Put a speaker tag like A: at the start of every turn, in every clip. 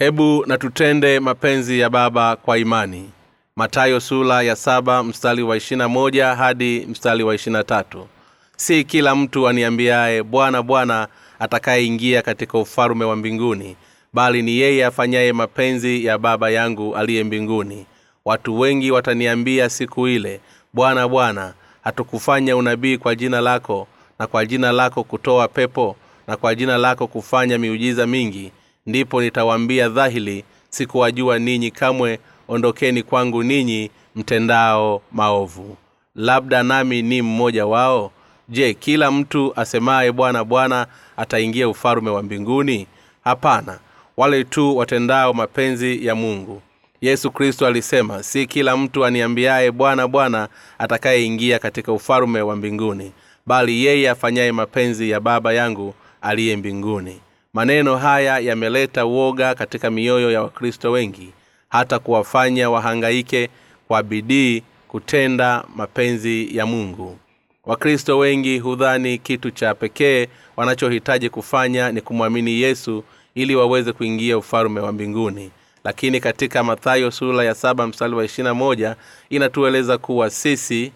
A: hebu na tutende mapenzi ya baba kwa imani. Matayo sula ya saba mstari wa ishirina moja hadi mstari wa ishirina tatu. Si kila mtu aniambiaye bwana bwana atakayeingia katika ufalume wa mbinguni bali ni yeye afanyaye mapenzi ya baba yangu aliye mbinguni. Watu wengi wataniambia siku ile bwana bwana hatukufanya unabii kwa jina lako na kwa jina lako kutoa pepo na kwa jina lako kufanya miujiza mingi ndipo nitawaambia dhahili sikuwajua ninyi kamwe ondokeni kwangu ninyi mtendao maovu. Labda nami ni mmoja wao? Je kila mtu asemaye bwana bwana ataingia ufalume wa mbinguni? Hapana wale tu watendao mapenzi ya mungu. Yesu kristo alisema si kila mtu aniambiaye bwana bwana atakayeingia katika ufalume wa mbinguni bali yeye afanyaye mapenzi ya baba yangu aliye mbinguni maneno haya yameleta uoga katika mioyo ya wakristo wengi hata kuwafanya wahangaike kwa bidii kutenda mapenzi ya mungu. Wakristo wengi hudhani kitu cha pekee wanachohitaji kufanya ni kumwamini yesu ili waweze kuingia ufalume wa mbinguni. Lakini katika mathayo sura ya saba mstari wa ishirina moja inatueleza kuwa sisi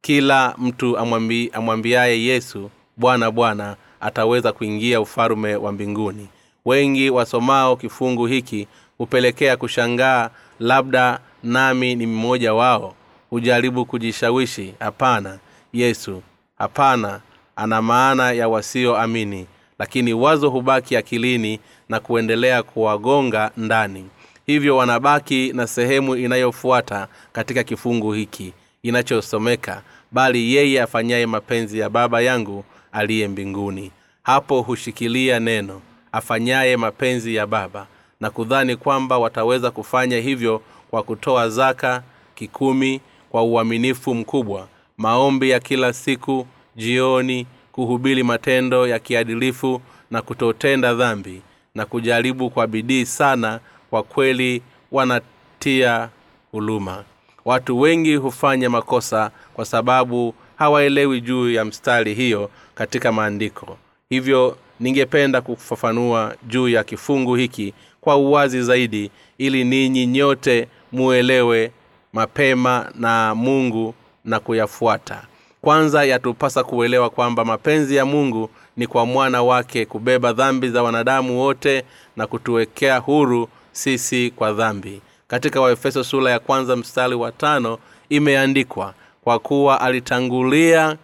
A: kila mtu amwambi, amwambiaye yesu bwana bwana ataweza kuingia ufalume wa mbinguni. Wengi wasomao kifungu hiki hupelekea kushangaa labda nami ni mmoja wao. Hujaribu kujishawishi hapana yesu hapana ana maana ya wasioamini. Lakini wazo hubaki akilini na kuendelea kuwagonga ndani. Hivyo wanabaki na sehemu inayofuata katika kifungu hiki inachosomeka bali yeye afanyaye mapenzi ya baba yangu aliye mbinguni. Hapo hushikilia neno afanyaye mapenzi ya baba na kudhani kwamba wataweza kufanya hivyo kwa kutoa zaka kikumi kwa uaminifu mkubwa maombi ya kila siku jioni kuhubiri matendo ya kiadilifu na kutotenda dhambi na kujaribu kwa bidii sana kwa kweli wanatia huluma watu wengi hufanya makosa kwa sababu hawaelewi juu ya mstari hiyo katika maandiko. Hivyo ningependa kufafanua juu ya kifungu hiki kwa uwazi zaidi ili ninyi nyote muelewe mapema na mungu na kuyafuata. Kwanza yatupasa kuelewa kwamba mapenzi ya mungu ni kwa mwana wake kubeba dhambi za wanadamu wote na kutuwekea huru sisi kwa dhambi. Katika waefeso sura ya kwanza mstari wa tano imeandikwa kwa kuwa alitangulia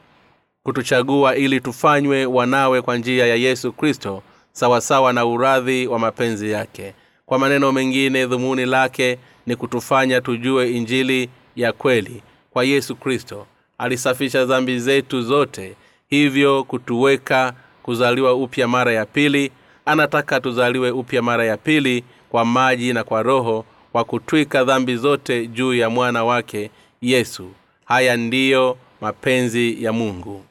A: kutuchagua ili tufanywe wanawe kwa njia ya yesu kristo sawasawa na uradhi wa mapenzi yake. Kwa maneno mengine dhumuni lake ni kutufanya tujue injili ya kweli kwa yesu kristo. Alisafisha dhambi zetu zote hivyo kutuweka kuzaliwa upya mara ya pili. Anataka tuzaliwe upya mara ya pili kwa maji na kwa roho kwa kutwika dhambi zote juu ya mwana wake yesu haya ndiyo mapenzi ya mungu.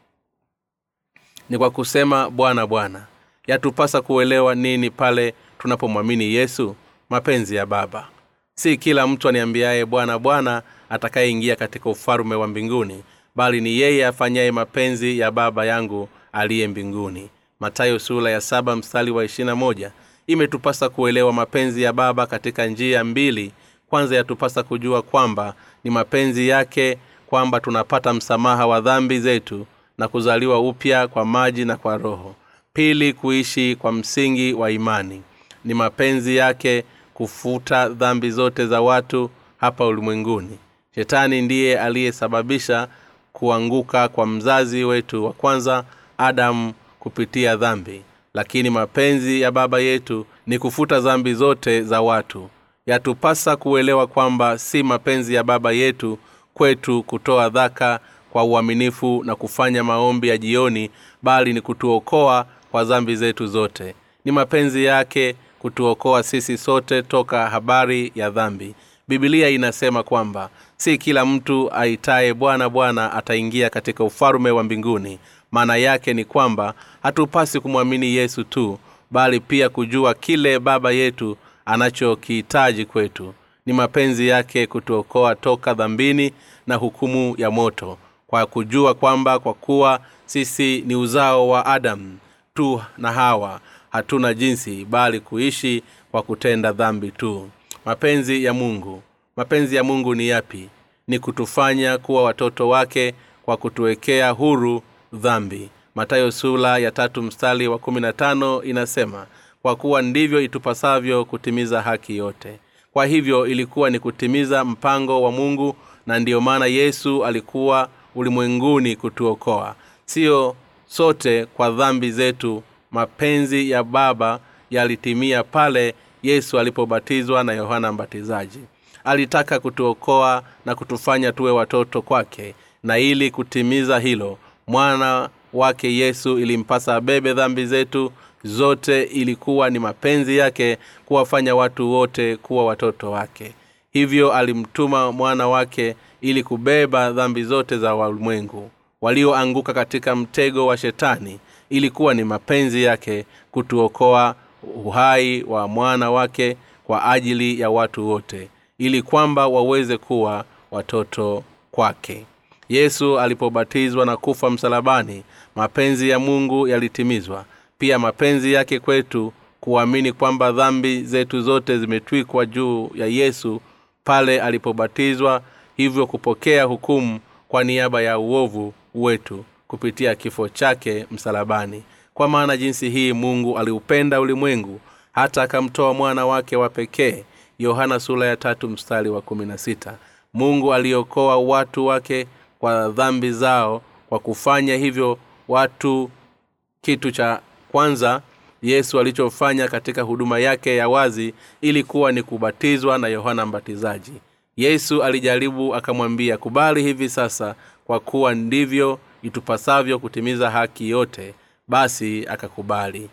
A: Ni kwa kusema bwana bwana yatupasa kuelewa nini pale tunapomwamini yesu mapenzi ya baba. Si kila mtu aniambiaye bwana bwana atakayeingia katika ufalume wa mbinguni bali ni yeye afanyaye mapenzi ya baba yangu aliye mbinguni. Matayo sula ya saba mstari wa ishirina moja. Imetupasa kuelewa mapenzi ya baba katika njia mbili. Kwanza yatupasa kujua kwamba ni mapenzi yake kwamba tunapata msamaha wa dhambi zetu na kuzaliwa upya kwa maji na kwa roho. Pili kuishi kwa msingi wa imani. Ni mapenzi yake kufuta dhambi zote za watu hapa ulimwenguni. Shetani ndiye aliyesababisha kuanguka kwa mzazi wetu wa kwanza adamu kupitia dhambi. Lakini mapenzi ya baba yetu ni kufuta dhambi zote za watu. Yatupasa kuelewa kwamba si mapenzi ya baba yetu kwetu kutoa dhaka kwa uaminifu na kufanya maombi ya jioni bali ni kutuokoa kwa dhambi zetu zote. Ni mapenzi yake kutuokoa sisi sote toka habari ya dhambi. Bibilia inasema kwamba si kila mtu aitaye bwana bwana ataingia katika ufalume wa mbinguni. Maana yake ni kwamba hatupasi kumwamini yesu tu bali pia kujua kile baba yetu anachokihitaji kwetu ni mapenzi yake kutuokoa toka dhambini na hukumu ya moto. Kwa kujua kwamba kwa kuwa sisi ni uzao wa adamu tu na hawa hatuna jinsi bali kuishi kwa kutenda dhambi tu. Mapenzi ya mungu. Mapenzi ya mungu ni yapi? Ni kutufanya kuwa watoto wake kwa kutuwekea huru dhambi. Matayo sula ya tatu mstari wa kumi na tano inasema kwa kuwa ndivyo itupasavyo kutimiza haki yote kwa hivyo ilikuwa ni kutimiza mpango wa mungu na ndiyo maana yesu alikuwa ulimwenguni kutuokoa. Siyo sote kwa dhambi zetu mapenzi ya baba yalitimia pale yesu alipobatizwa na yohana mbatizaji. Alitaka kutuokoa na kutufanya tuwe watoto kwake na ili kutimiza hilo mwana wake yesu ilimpasa abebe dhambi zetu. Zote ilikuwa ni mapenzi yake kuwafanya watu wote kuwa watoto wake. Hivyo alimtuma mwana wake ili kubeba dhambi zote za walimwengu. Walioanguka katika mtego wa shetani ilikuwa ni mapenzi yake kutuokoa uhai wa mwana wake kwa ajili ya watu wote ili kwamba waweze kuwa watoto kwake. Yesu alipobatizwa na kufa msalabani mapenzi ya mungu yalitimizwa. Pia mapenzi yake kwetu kuamini kwamba dhambi zetu zote zimetwikwa juu ya yesu pale alipobatizwa hivyo kupokea hukumu kwa niaba ya uovu wetu kupitia kifo chake msalabani. Kwa maana jinsi hii mungu aliupenda ulimwengu hata akamtoa mwana wake wa pekee yohana sula ya tatu mstari wa kumi na sita. Mungu aliokoa watu wake kwa dhambi zao kwa kufanya hivyo watu kitu cha kwanza yesu alichofanya katika huduma yake ya wazi ilikuwa ni kubatizwa na yohana mbatizaji. Yesu alijaribu akamwambia kubali hivi sasa kwa kuwa ndivyo itupasavyo kutimiza haki yote. Basi akakubali.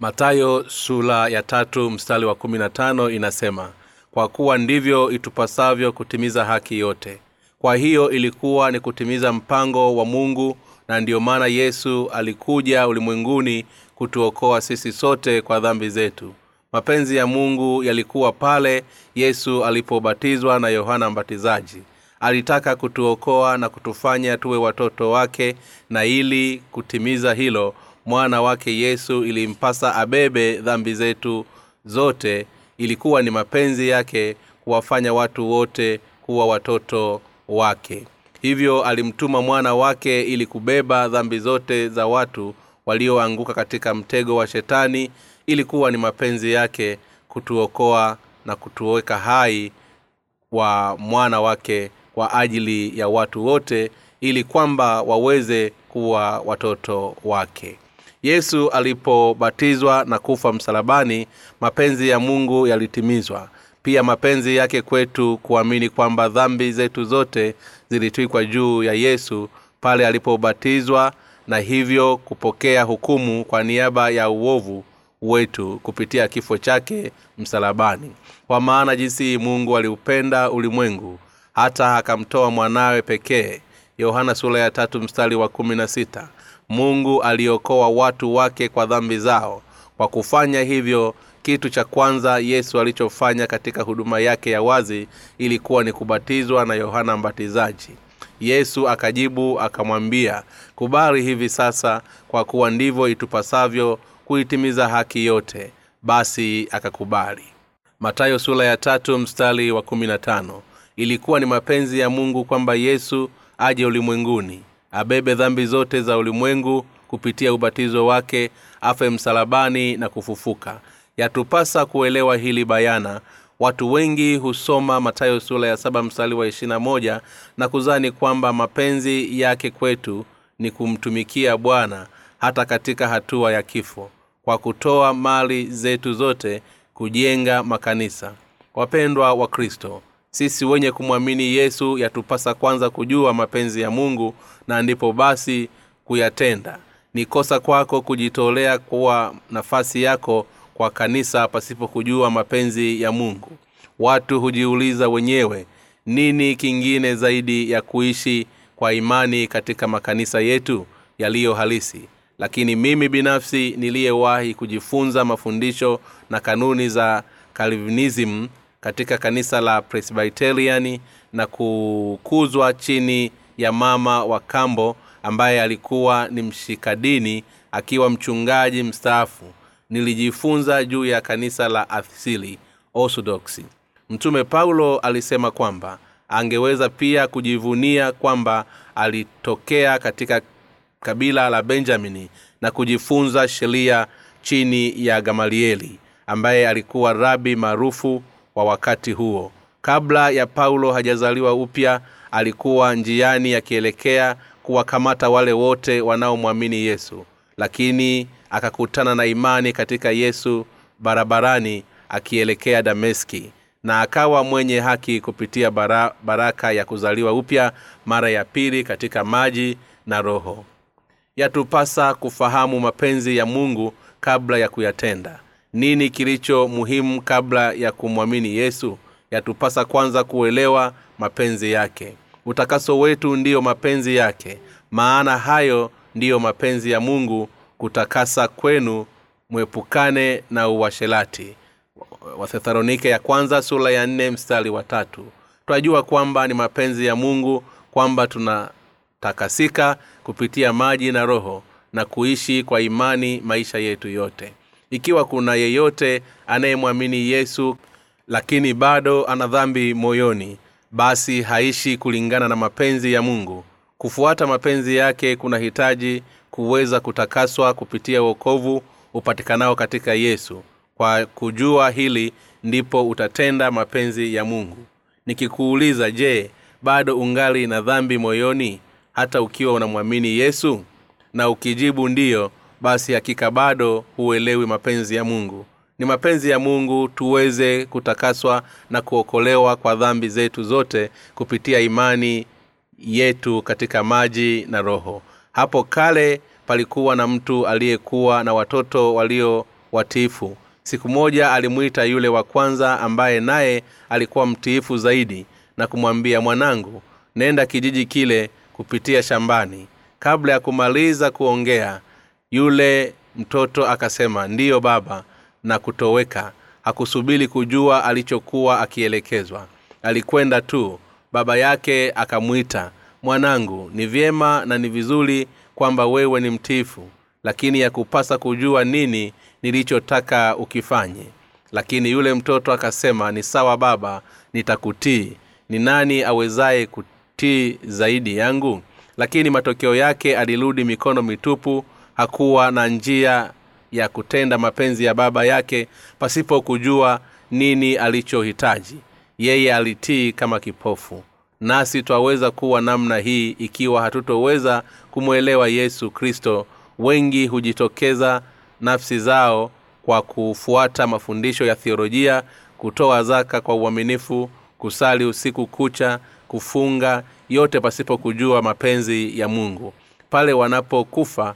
A: Matayo sula ya tatu mstari wa kumi na tano inasema kwa kuwa ndivyo itupasavyo kutimiza haki yote. Kwa hiyo ilikuwa ni kutimiza mpango wa mungu na ndiyo maana yesu alikuja ulimwenguni kutuokoa sisi sote kwa dhambi zetu. Mapenzi ya mungu yalikuwa pale yesu alipobatizwa na yohana mbatizaji. Alitaka kutuokoa na kutufanya tuwe watoto wake na ili kutimiza hilo mwana wake yesu ilimpasa abebe dhambi zetu zote. Ilikuwa ni mapenzi yake kuwafanya watu wote kuwa watoto wake hivyo alimtuma mwana wake ili kubeba dhambi zote za watu walioanguka katika mtego wa shetani ilikuwa ni mapenzi yake kutuokoa na kutuweka hai wa mwana wake kwa ajili ya watu wote ili kwamba waweze kuwa watoto wake. Yesu alipobatizwa na kufa msalabani mapenzi ya mungu yalitimizwa pia mapenzi yake kwetu kuamini kwamba dhambi zetu zote zilitwikwa juu ya yesu pale alipobatizwa na hivyo kupokea hukumu kwa niaba ya uovu wetu kupitia kifo chake msalabani. Kwa maana jinsi mungu aliupenda ulimwengu hata akamtoa mwanawe pekee. Yohana sura ya tatu mstari wa kumi na sita. Mungu aliokoa watu wake kwa dhambi zao. Kwa kufanya hivyo kitu cha kwanza yesu alichofanya katika huduma yake ya wazi ilikuwa ni kubatizwa na yohana mbatizaji. Yesu akajibu akamwambia kubali hivi sasa kwa kuwa ndivyo itupasavyo kuitimiza haki yote. Basi akakubali. Matayo sula ya tatu mstari wa kumi ilikuwa ni mapenzi ya mungu kwamba yesu aje ulimwenguni abebe dhambi zote za ulimwengu kupitia ubatizo wake afe msalabani na kufufuka yatupasa kuelewa hili bayana. Watu wengi husoma matayo sura ya saba mstari wa ishirina moja na kuzani kwamba mapenzi yake kwetu ni kumtumikia bwana hata katika hatua ya kifo kwa kutoa mali zetu zote kujenga makanisa. Wapendwa wa kristo sisi wenye kumwamini yesu yatupasa kwanza kujua mapenzi ya mungu na ndipo basi kuyatenda. Ni kosa kwako kujitolea kuwa nafasi yako kwa kanisa pasipokujua mapenzi ya mungu. Watu hujiuliza wenyewe nini kingine zaidi ya kuishi kwa imani katika makanisa yetu yaliyo halisi? Lakini mimi binafsi niliyewahi kujifunza mafundisho na kanuni za calvinism katika kanisa la presbyteriani na kukuzwa chini ya mama wa kambo ambaye alikuwa ni mshikadini akiwa mchungaji mstaafu nilijifunza juu ya kanisa la asili orthodoksi mtume paulo alisema kwamba angeweza pia kujivunia kwamba alitokea katika kabila la benjamini na kujifunza sheria chini ya gamalieli ambaye alikuwa rabi maarufu wa wakati huo. Kabla ya paulo hajazaliwa upya alikuwa njiani akielekea kuwakamata wale wote wanaomwamini yesu lakini akakutana na imani katika yesu barabarani akielekea dameski. Na akawa mwenye haki kupitia bara, baraka ya kuzaliwa upya mara ya pili katika maji na roho. Yatupasa kufahamu mapenzi ya mungu kabla ya kuyatenda. Nini kilicho muhimu kabla ya kumwamini yesu? Yatupasa kwanza kuelewa mapenzi yake. Utakaso wetu ndiyo mapenzi yake. Maana hayo ndiyo mapenzi ya mungu kutakasa kwenu mwepukane na uwashelati wathesalonike ya kwanza sura ya nne mstari wa tatu. Twajua kwamba ni mapenzi ya mungu kwamba tunatakasika kupitia maji na roho na kuishi kwa imani maisha yetu yote. Ikiwa kuna yeyote anayemwamini yesu lakini bado ana dhambi moyoni basi haishi kulingana na mapenzi ya mungu kufuata mapenzi yake kunahitaji kuweza kutakaswa kupitia uokovu upatikanao katika yesu. Kwa kujua hili ndipo utatenda mapenzi ya mungu. Nikikuuliza je bado ungali na dhambi moyoni hata ukiwa unamwamini yesu? Na ukijibu ndiyo basi hakika bado huelewi mapenzi ya mungu. Ni mapenzi ya mungu tuweze kutakaswa na kuokolewa kwa dhambi zetu zote kupitia imani yetu katika maji na roho. Hapo kale palikuwa na mtu aliyekuwa na watoto walio watiifu. Siku moja alimwita yule wa kwanza ambaye naye alikuwa mtiifu zaidi na kumwambia mwanangu nenda kijiji kile kupitia shambani. Kabla ya kumaliza kuongea yule mtoto akasema ndiyo baba na kutoweka. Hakusubiri kujua alichokuwa akielekezwa. Alikwenda tu baba yake akamwita mwanangu ni vyema na ni vizuri kwamba wewe ni mtifu lakini yakupasa kujua nini nilichotaka ukifanye. Lakini yule mtoto akasema ni sawa baba nitakutii. Ni nani awezaye kutii zaidi yangu? Lakini matokeo yake alirudi mikono mitupu hakuwa na njia ya kutenda mapenzi ya baba yake pasipo kujua nini alichohitaji yeye alitii kama kipofu. Nasi twaweza kuwa namna hii ikiwa hatutoweza kumwelewa yesu kristo. Wengi hujitokeza nafsi zao kwa kufuata mafundisho ya thiolojia kutoa zaka kwa uaminifu kusali usiku kucha kufunga yote pasipo kujua mapenzi ya mungu. Pale wanapokufa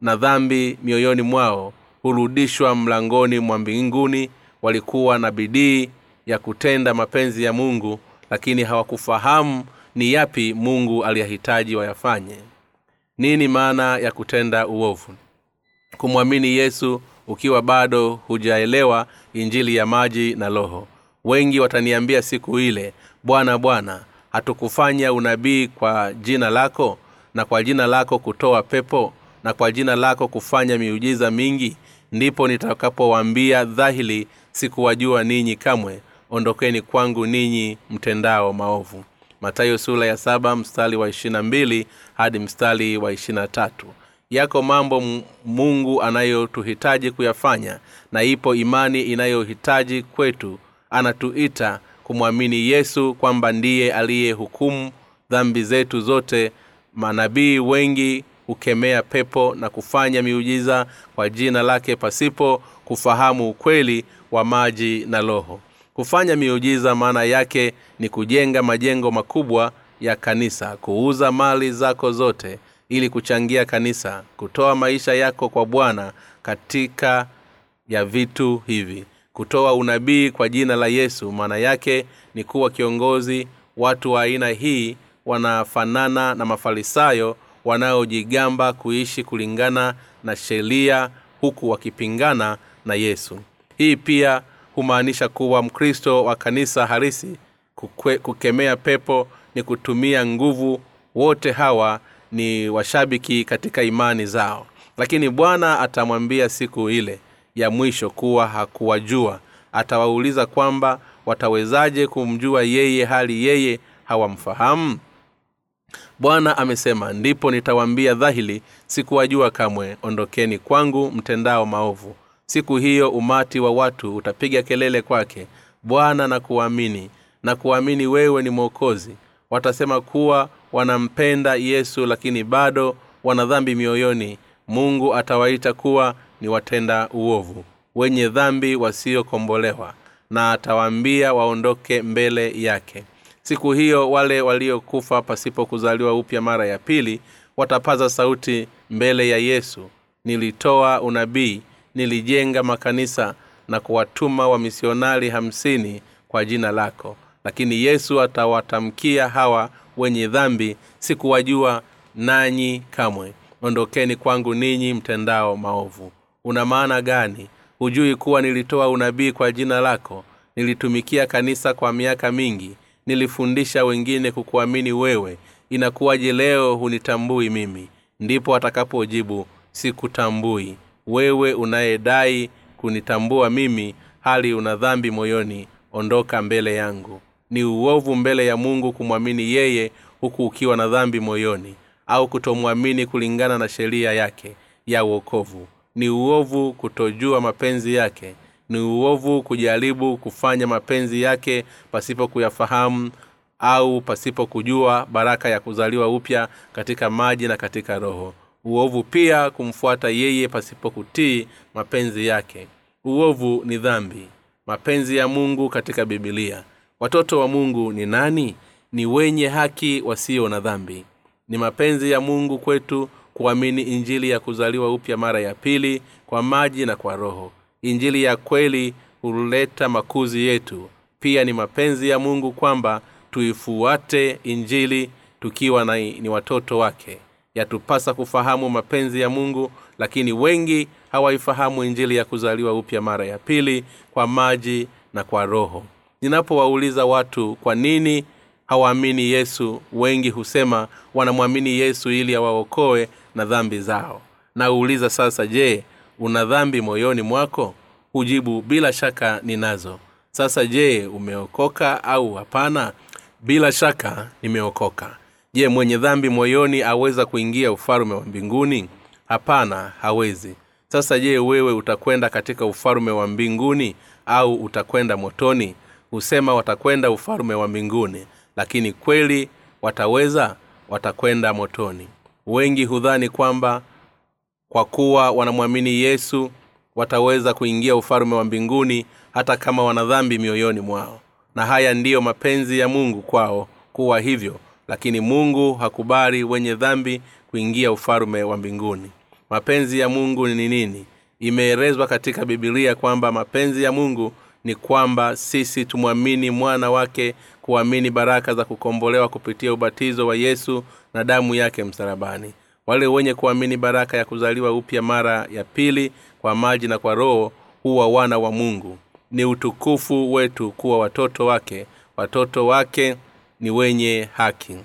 A: na dhambi mioyoni mwao hurudishwa mlangoni mwa mbinguni walikuwa na bidii ya kutenda mapenzi ya mungu lakini hawakufahamu ni yapi mungu aliyahitaji wayafanye. Nini maana ya kutenda uovu? Kumwamini yesu ukiwa bado hujaelewa injili ya maji na roho. Wengi wataniambia siku ile bwana bwana hatukufanya unabii kwa jina lako na kwa jina lako kutoa pepo na kwa jina lako kufanya miujiza mingi? Ndipo nitakapowaambia dhahili sikuwajua ninyi kamwe ondokeni kwangu ninyi mtendao maovu. Matayo sula ya saba mstari wa ishirina mbili hadi mstari wa ishirina tatu. Yako mambo mungu anayotuhitaji kuyafanya na ipo imani inayohitaji kwetu. Anatuita kumwamini yesu kwamba ndiye aliyehukumu dhambi zetu zote. Manabii wengi hukemea pepo na kufanya miujiza kwa jina lake pasipo kufahamu ukweli wa maji na roho kufanya miujiza maana yake ni kujenga majengo makubwa ya kanisa kuuza mali zako zote ili kuchangia kanisa kutoa maisha yako kwa bwana katika ya vitu hivi kutoa unabii kwa jina la yesu. Maana yake ni kuwa kiongozi watu wa aina hii wanafanana na mafarisayo wanaojigamba kuishi kulingana na sheria huku wakipingana na yesu. Hii pia humaanisha kuwa mkristo wa kanisa harisi kukwe, kukemea pepo ni kutumia nguvu. Wote hawa ni washabiki katika imani zao. Lakini bwana atamwambia siku ile ya mwisho kuwa hakuwajua. Atawauliza kwamba watawezaje kumjua yeye hali yeye hawamfahamu? Bwana amesema ndipo nitawaambia dhahili sikuwajua kamwe. Ondokeni kwangu mtendao maovu siku hiyo umati wa watu utapiga kelele kwake bwana na kuamini na kuamini wewe ni mwokozi. Watasema kuwa wanampenda yesu lakini bado wana dhambi mioyoni. Mungu atawaita kuwa ni watenda uovu wenye dhambi wasiokombolewa na atawaambia waondoke mbele yake. Siku hiyo wale waliokufa pasipo kuzaliwa upya mara ya pili watapaza sauti mbele ya yesu nilitoa unabii nilijenga makanisa na kuwatuma wamisionari hamsini kwa jina lako. Lakini yesu atawatamkia hawa wenye dhambi sikuwajua nanyi kamwe. Ondokeni kwangu ninyi mtendao maovu. Una maana gani? Hujui kuwa nilitoa unabii kwa jina lako? Nilitumikia kanisa kwa miaka mingi. Nilifundisha wengine kukuamini wewe. Inakuwaje leo hunitambui mimi? Ndipo atakapojibu sikutambui wewe unayedai kunitambua mimi hali una dhambi moyoni ondoka mbele yangu. Ni uovu mbele ya mungu kumwamini yeye huku ukiwa na dhambi moyoni au kutomwamini kulingana na sheria yake ya uokovu ni uovu kutojua mapenzi yake ni uovu kujaribu kufanya mapenzi yake pasipo kuyafahamu au pasipo kujua baraka ya kuzaliwa upya katika maji na katika roho uovu pia kumfuata yeye pasipo kutii mapenzi yake. Uovu ni dhambi. Mapenzi ya mungu katika bibilia watoto wa mungu ni nani? Ni wenye haki wasio na dhambi. Ni mapenzi ya mungu kwetu kuamini injili ya kuzaliwa upya mara ya pili kwa maji na kwa roho. Injili ya kweli huleta makuzi yetu. Pia ni mapenzi ya mungu kwamba tuifuate injili tukiwa na ni watoto wake yatupasa kufahamu mapenzi ya mungu lakini wengi hawaifahamu injili ya kuzaliwa upya mara ya pili kwa maji na kwa roho. Ninapowauliza watu kwa nini hawaamini yesu wengi husema wanamwamini yesu ili awaokoe na dhambi zao. Nauuliza sasa je una dhambi moyoni mwako? Hujibu bila shaka ninazo. Sasa je umeokoka au hapana? Bila shaka nimeokoka je mwenye dhambi moyoni aweza kuingia ufalume wa mbinguni? Hapana hawezi. Sasa je wewe utakwenda katika ufalume wa mbinguni au utakwenda motoni? Husema watakwenda ufalume wa mbinguni lakini kweli wataweza? Watakwenda motoni. Wengi hudhani kwamba kwa kuwa wanamwamini yesu wataweza kuingia ufalume wa mbinguni hata kama wana dhambi mioyoni mwao. Na haya ndiyo mapenzi ya mungu kwao kuwa hivyo lakini mungu hakubali wenye dhambi kuingia ufalume wa mbinguni. Mapenzi ya mungu ni nini? Imeelezwa katika bibilia kwamba mapenzi ya mungu ni kwamba sisi tumwamini mwana wake kuamini baraka za kukombolewa kupitia ubatizo wa yesu na damu yake msalabani. Wale wenye kuamini baraka ya kuzaliwa upya mara ya pili kwa maji na kwa roho huwa wana wa mungu. Ni utukufu wetu kuwa watoto wake watoto wake ni wenye haki.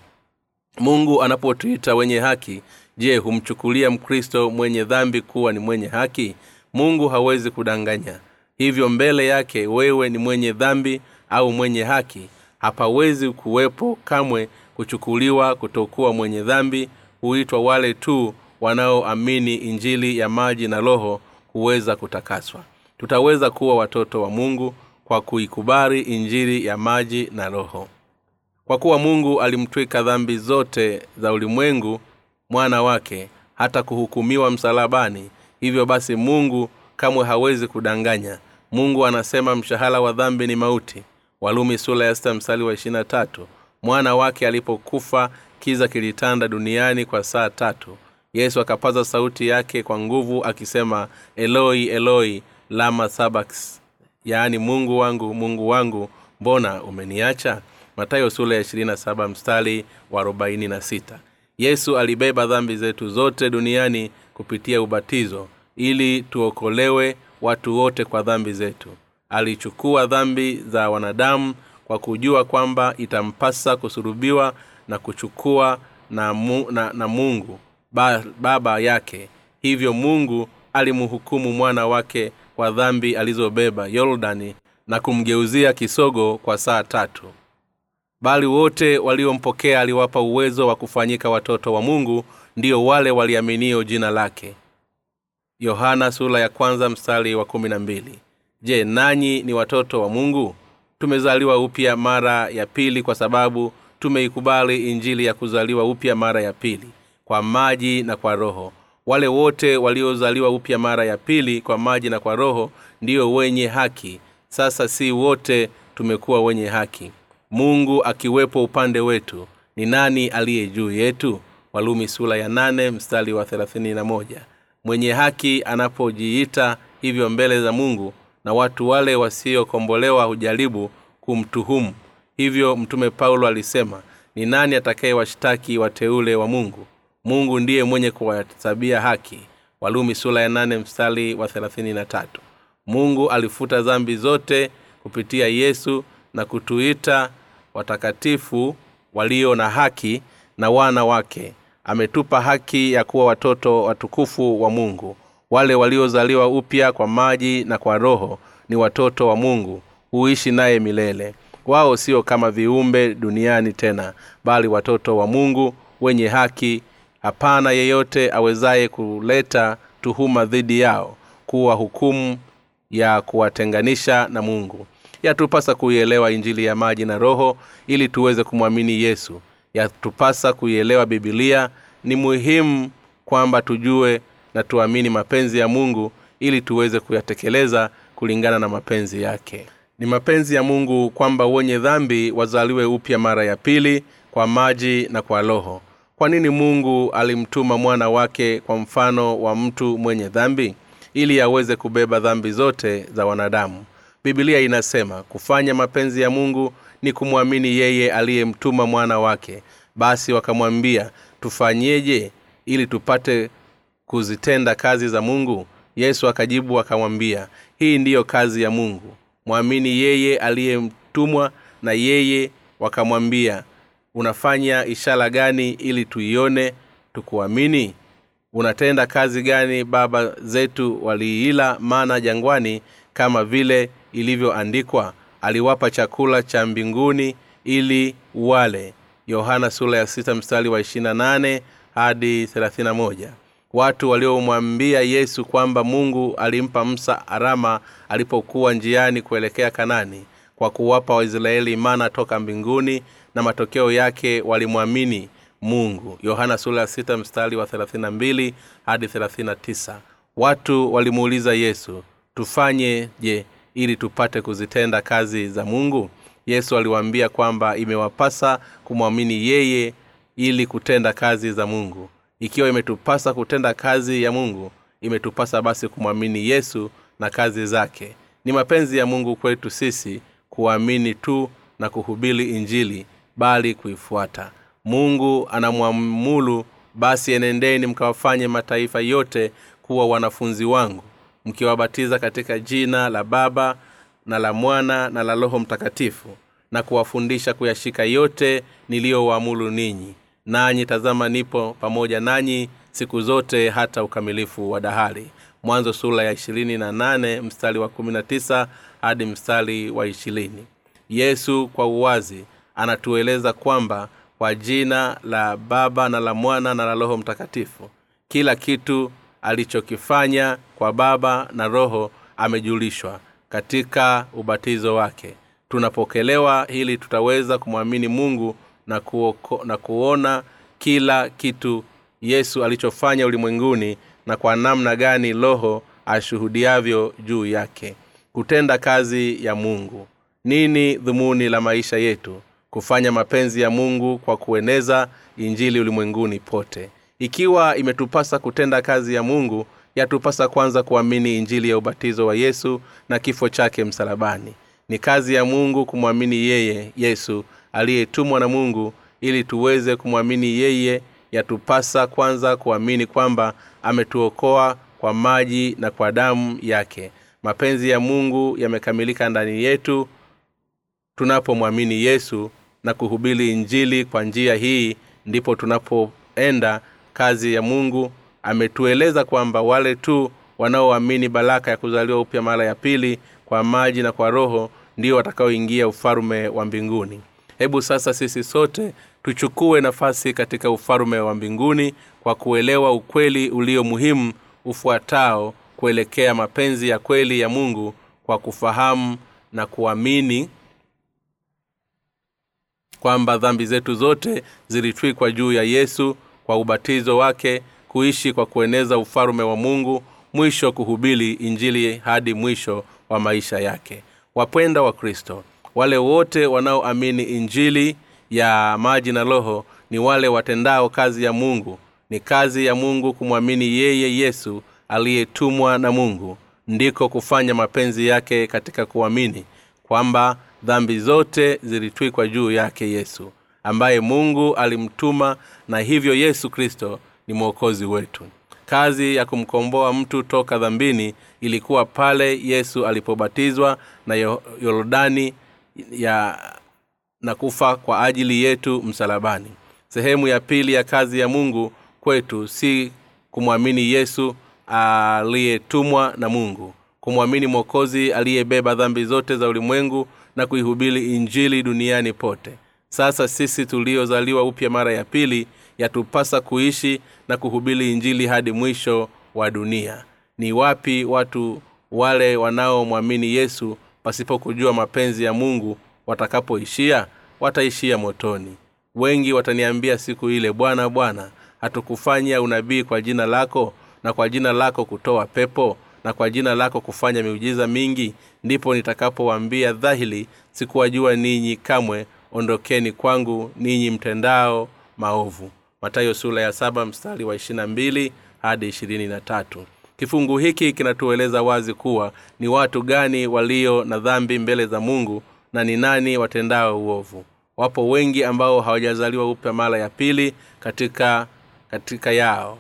A: Mungu anapotuita wenye haki je humchukulia mkristo mwenye dhambi kuwa ni mwenye haki? Mungu hawezi kudanganya. Hivyo mbele yake wewe ni mwenye dhambi au mwenye haki. Hapawezi kuwepo kamwe kuchukuliwa kutokuwa mwenye dhambi. Huitwa wale tu wanaoamini injili ya maji na roho huweza kutakaswa. Tutaweza kuwa watoto wa mungu kwa kuikubali injili ya maji na roho kwa kuwa mungu alimtwika dhambi zote za ulimwengu mwana wake hata kuhukumiwa msalabani hivyo basi mungu kamwe hawezi kudanganya. Mungu anasema mshahara wa dhambi ni mauti. Walumi sula ya sita msali wa ishirina tatu. Mwana wake alipokufa kiza kilitanda duniani kwa saa tatu. Yesu akapaza sauti yake kwa nguvu akisema eloi eloi lama sabaks. Yaani mungu wangu mungu wangu mbona umeniacha matayo sula ya 27 mstari wa 46 yesu alibeba dhambi zetu zote duniani kupitia ubatizo ili tuokolewe watu wote kwa dhambi zetu. Alichukua dhambi za wanadamu kwa kujua kwamba itampasa kusurubiwa na kuchukua na, mu, na, na mungu ba, baba yake. Hivyo mungu alimhukumu mwana wake kwa dhambi alizobeba yordani na kumgeuzia kisogo kwa saa tatu bali wote waliompokea aliwapa uwezo wa kufanyika watoto wa mungu ndiyo wale waliaminio jina lake. Yohana sula ya kwanza mstari wa kumi na mbili. Je nanyi ni watoto wa mungu? Tumezaliwa upya mara ya pili kwa sababu tumeikubali injili ya kuzaliwa upya mara ya pili kwa maji na kwa roho. Wale wote waliozaliwa upya mara ya pili kwa maji na kwa roho ndiyo wenye haki. Sasa si wote tumekuwa wenye haki mungu akiwepo upande wetu ni nani aliye juu yetu? Walumi sula ya nane mstari wa moja. Mwenye haki anapojiita hivyo mbele za mungu na watu wale wasiokombolewa hujaribu kumtuhumu. Hivyo mtume paulo alisema ni nani atakayewashtaki wateule wa mungu? Mungu ndiye mwenye kuwahesabia haki. Walumi sula ya nane mstari wa tatu. Mungu alifuta dhambi zote kupitia yesu na kutuita watakatifu walio na haki na wana wake. Ametupa haki ya kuwa watoto watukufu wa mungu. Wale waliozaliwa upya kwa maji na kwa roho ni watoto wa mungu huishi naye milele. Wao sio kama viumbe duniani tena bali watoto wa mungu wenye haki. Hapana yeyote awezaye kuleta tuhuma dhidi yao kuwa hukumu ya kuwatenganisha na mungu yatupasa kuielewa injili ya maji na roho ili tuweze kumwamini yesu. Yatupasa kuielewa bibilia ni muhimu kwamba tujue na tuamini mapenzi ya mungu ili tuweze kuyatekeleza kulingana na mapenzi yake. Ni mapenzi ya mungu kwamba wenye dhambi wazaliwe upya mara ya pili kwa maji na kwa roho. Kwa nini mungu alimtuma mwana wake kwa mfano wa mtu mwenye dhambi? Ili aweze kubeba dhambi zote za wanadamu bibilia inasema kufanya mapenzi ya mungu ni kumwamini yeye aliyemtuma mwana wake. Basi wakamwambia tufanyeje ili tupate kuzitenda kazi za mungu? Yesu akajibu akamwambia hii ndiyo kazi ya mungu. Mwamini yeye aliyemtumwa na yeye. Wakamwambia unafanya ishara gani ili tuione tukuamini? Unatenda kazi gani baba zetu waliila mana jangwani kama vile ilivyoandikwa aliwapa chakula cha mbinguni ili wale yohana sura ya sita mstari wa ishirina nane hadi thelathina moja. Watu waliomwambia yesu kwamba mungu alimpa msa arama alipokuwa njiani kuelekea kanani kwa kuwapa waisraeli mana toka mbinguni na matokeo yake walimwamini mungu. Yohana sura ya sita mstari wa thelathina mbili hadi thelathina tisa. Watu walimuuliza yesu tufanye je ili tupate kuzitenda kazi za mungu. Yesu aliwaambia kwamba imewapasa kumwamini yeye ili kutenda kazi za mungu. Ikiwa imetupasa kutenda kazi ya mungu imetupasa basi kumwamini yesu na kazi zake. Ni mapenzi ya mungu kwetu sisi kuamini tu na kuhubiri injili bali kuifuata. Mungu anamwamulu basi enendeni mkawafanye mataifa yote kuwa wanafunzi wangu mkiwabatiza katika jina la baba na la mwana na la roho mtakatifu na kuwafundisha kuyashika yote niliyowaamulu ninyi. Nanyi tazama nipo pamoja nanyi siku zote hata ukamilifu wa dahari. Mwanzo sura ya ishirini na nane mstari wa kumi na tisa hadi mstari wa ishirini. Yesu kwa uwazi anatueleza kwamba kwa jina la baba na la mwana na la roho mtakatifu kila kitu alichokifanya kwa baba na roho amejulishwa katika ubatizo wake. Tunapokelewa ili tutaweza kumwamini mungu na, kuoko, na kuona kila kitu yesu alichofanya ulimwenguni na kwa namna gani roho ashuhudiavyo juu yake. Kutenda kazi ya mungu. Nini dhumuni la maisha yetu? Kufanya mapenzi ya mungu kwa kueneza injili ulimwenguni pote. Ikiwa imetupasa kutenda kazi ya mungu yatupasa kwanza kuamini injili ya ubatizo wa yesu na kifo chake msalabani. Ni kazi ya mungu kumwamini yeye yesu aliyetumwa na mungu ili tuweze kumwamini yeye. Yatupasa kwanza kuamini kwamba ametuokoa kwa maji na kwa damu yake. Mapenzi ya mungu yamekamilika ndani yetu tunapomwamini yesu na kuhubiri injili kwa njia hii ndipo tunapoenda kazi ya mungu ametueleza kwamba wale tu wanaoamini baraka ya kuzaliwa upya mara ya pili kwa maji na kwa roho ndio watakaoingia ufalume wa mbinguni. Hebu sasa sisi sote tuchukue nafasi katika ufalume wa mbinguni kwa kuelewa ukweli ulio muhimu ufuatao kuelekea mapenzi ya kweli ya mungu kwa kufahamu na kuamini kwamba dhambi zetu zote zilitwikwa juu ya yesu kwa ubatizo wake kuishi kwa kueneza ufalume wa mungu mwisho kuhubiri injili hadi mwisho wa maisha yake. Wapenda wa kristo wale wote wanaoamini injili ya maji na roho ni wale watendao kazi ya mungu. Ni kazi ya mungu kumwamini yeye yesu aliyetumwa na mungu. Ndiko kufanya mapenzi yake katika kuamini kwamba dhambi zote zilitwikwa juu yake yesu ambaye mungu alimtuma na hivyo yesu kristo ni mwokozi wetu. Kazi ya kumkomboa mtu toka dhambini ilikuwa pale yesu alipobatizwa na yorodani ya na kufa kwa ajili yetu msalabani. Sehemu ya pili ya kazi ya mungu kwetu si kumwamini yesu aliyetumwa na mungu. Kumwamini mwokozi aliyebeba dhambi zote za ulimwengu na kuihubiri injili duniani pote. Sasa sisi tuliozaliwa upya mara ya pili yatupasa kuishi na kuhubiri injili hadi mwisho wa dunia. Ni wapi watu wale wanaomwamini yesu pasipokujua mapenzi ya mungu watakapoishia? Wataishia motoni. Wengi wataniambia siku ile bwana bwana hatukufanya unabii kwa jina lako na kwa jina lako kutoa pepo na kwa jina lako kufanya miujiza mingi? Ndipo nitakapowaambia dhahili sikuwajua ninyi kamwe ondokeni kwangu ninyi mtendao maovu matayo sura ya saba mstari wa ishirina mbili hadi ishirini na tatu. Kifungu hiki kinatueleza wazi kuwa ni watu gani walio na dhambi mbele za mungu na ni nani watendao uovu. Wapo wengi ambao hawajazaliwa upya mara ya pili katika katika yao.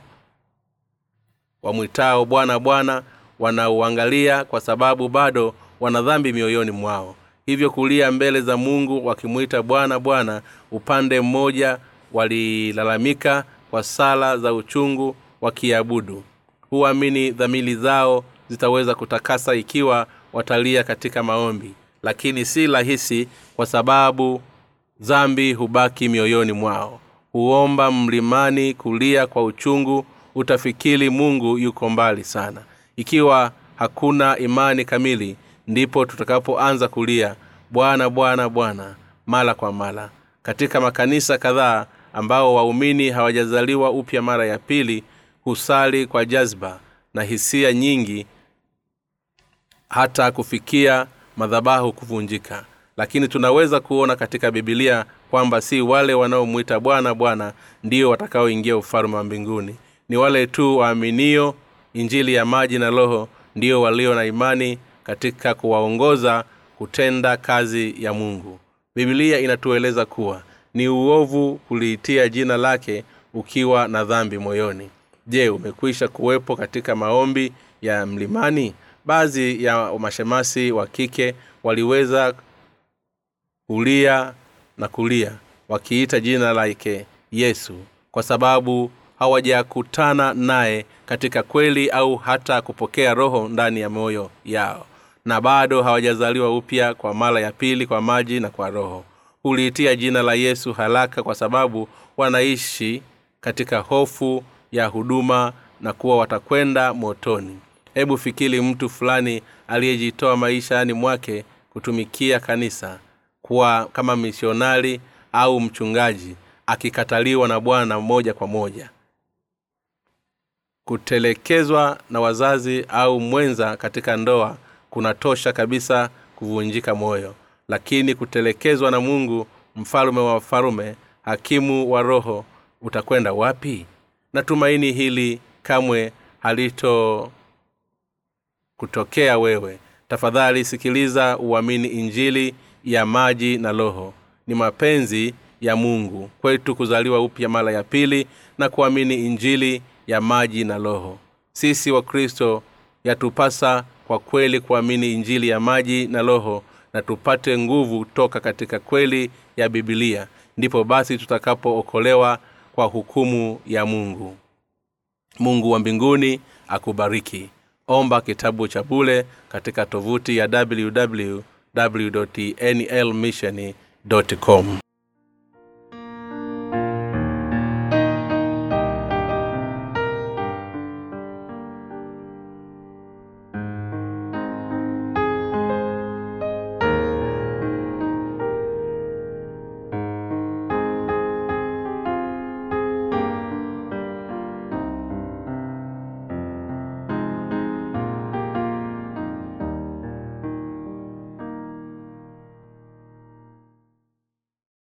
A: Wamwitao bwana bwana wanauangalia kwa sababu bado wana dhambi mioyoni mwao. Hivyo kulia mbele za mungu wakimwita bwana bwana upande mmoja walilalamika kwa sala za uchungu wakiabudu. Huamini dhamili zao zitaweza kutakasa ikiwa watalia katika maombi. Lakini si rahisi kwa sababu dhambi hubaki mioyoni mwao. Huomba mlimani kulia kwa uchungu utafikiri mungu yuko mbali sana. Ikiwa hakuna imani kamili ndipo tutakapoanza kulia bwana bwana bwana mara kwa mara. Katika makanisa kadhaa ambao waumini hawajazaliwa upya mara ya pili husali kwa jazba na hisia nyingi hata kufikia madhabahu kuvunjika. Lakini tunaweza kuona katika bibilia kwamba si wale wanaomwita bwana bwana ndio watakaoingia ufalme wa mbinguni. Ni wale tu waaminio injili ya maji na roho ndio walio na imani katika kuwaongoza kutenda kazi ya mungu. Bibilia inatueleza kuwa ni uovu kuliitia jina lake ukiwa na dhambi moyoni. Je umekwisha kuwepo katika maombi ya mlimani? Baadhi ya mashemasi wa kike waliweza kulia na kulia wakiita jina lake yesu kwa sababu hawajakutana naye katika kweli au hata kupokea roho ndani ya moyo yao na bado hawajazaliwa upya kwa mara ya pili kwa maji na kwa roho huliitia jina la yesu haraka kwa sababu wanaishi katika hofu ya huduma na kuwa watakwenda motoni. Hebu fikiri mtu fulani aliyejitoa maishani mwake kutumikia kanisa kuwa kama misionari au mchungaji akikataliwa na bwana moja kwa moja. Kutelekezwa na wazazi au mwenza katika ndoa kunatosha kabisa kuvunjika moyo lakini kutelekezwa na mungu mfalume wa wafalume hakimu wa roho utakwenda wapi? Natumaini hili kamwe halito kutokea wewe. Tafadhali sikiliza uamini injili ya maji na roho. Ni mapenzi ya mungu kwetu kuzaliwa upya mara ya pili na kuamini injili ya maji na roho. Sisi wakristo yatupasa kwa kweli kuamini injili ya maji na roho na tupate nguvu toka katika kweli ya bibilia ndipo basi tutakapookolewa kwa hukumu ya mungu. Mungu wa mbinguni akubariki. Omba kitabu cha bule katika tovuti ya www nlmission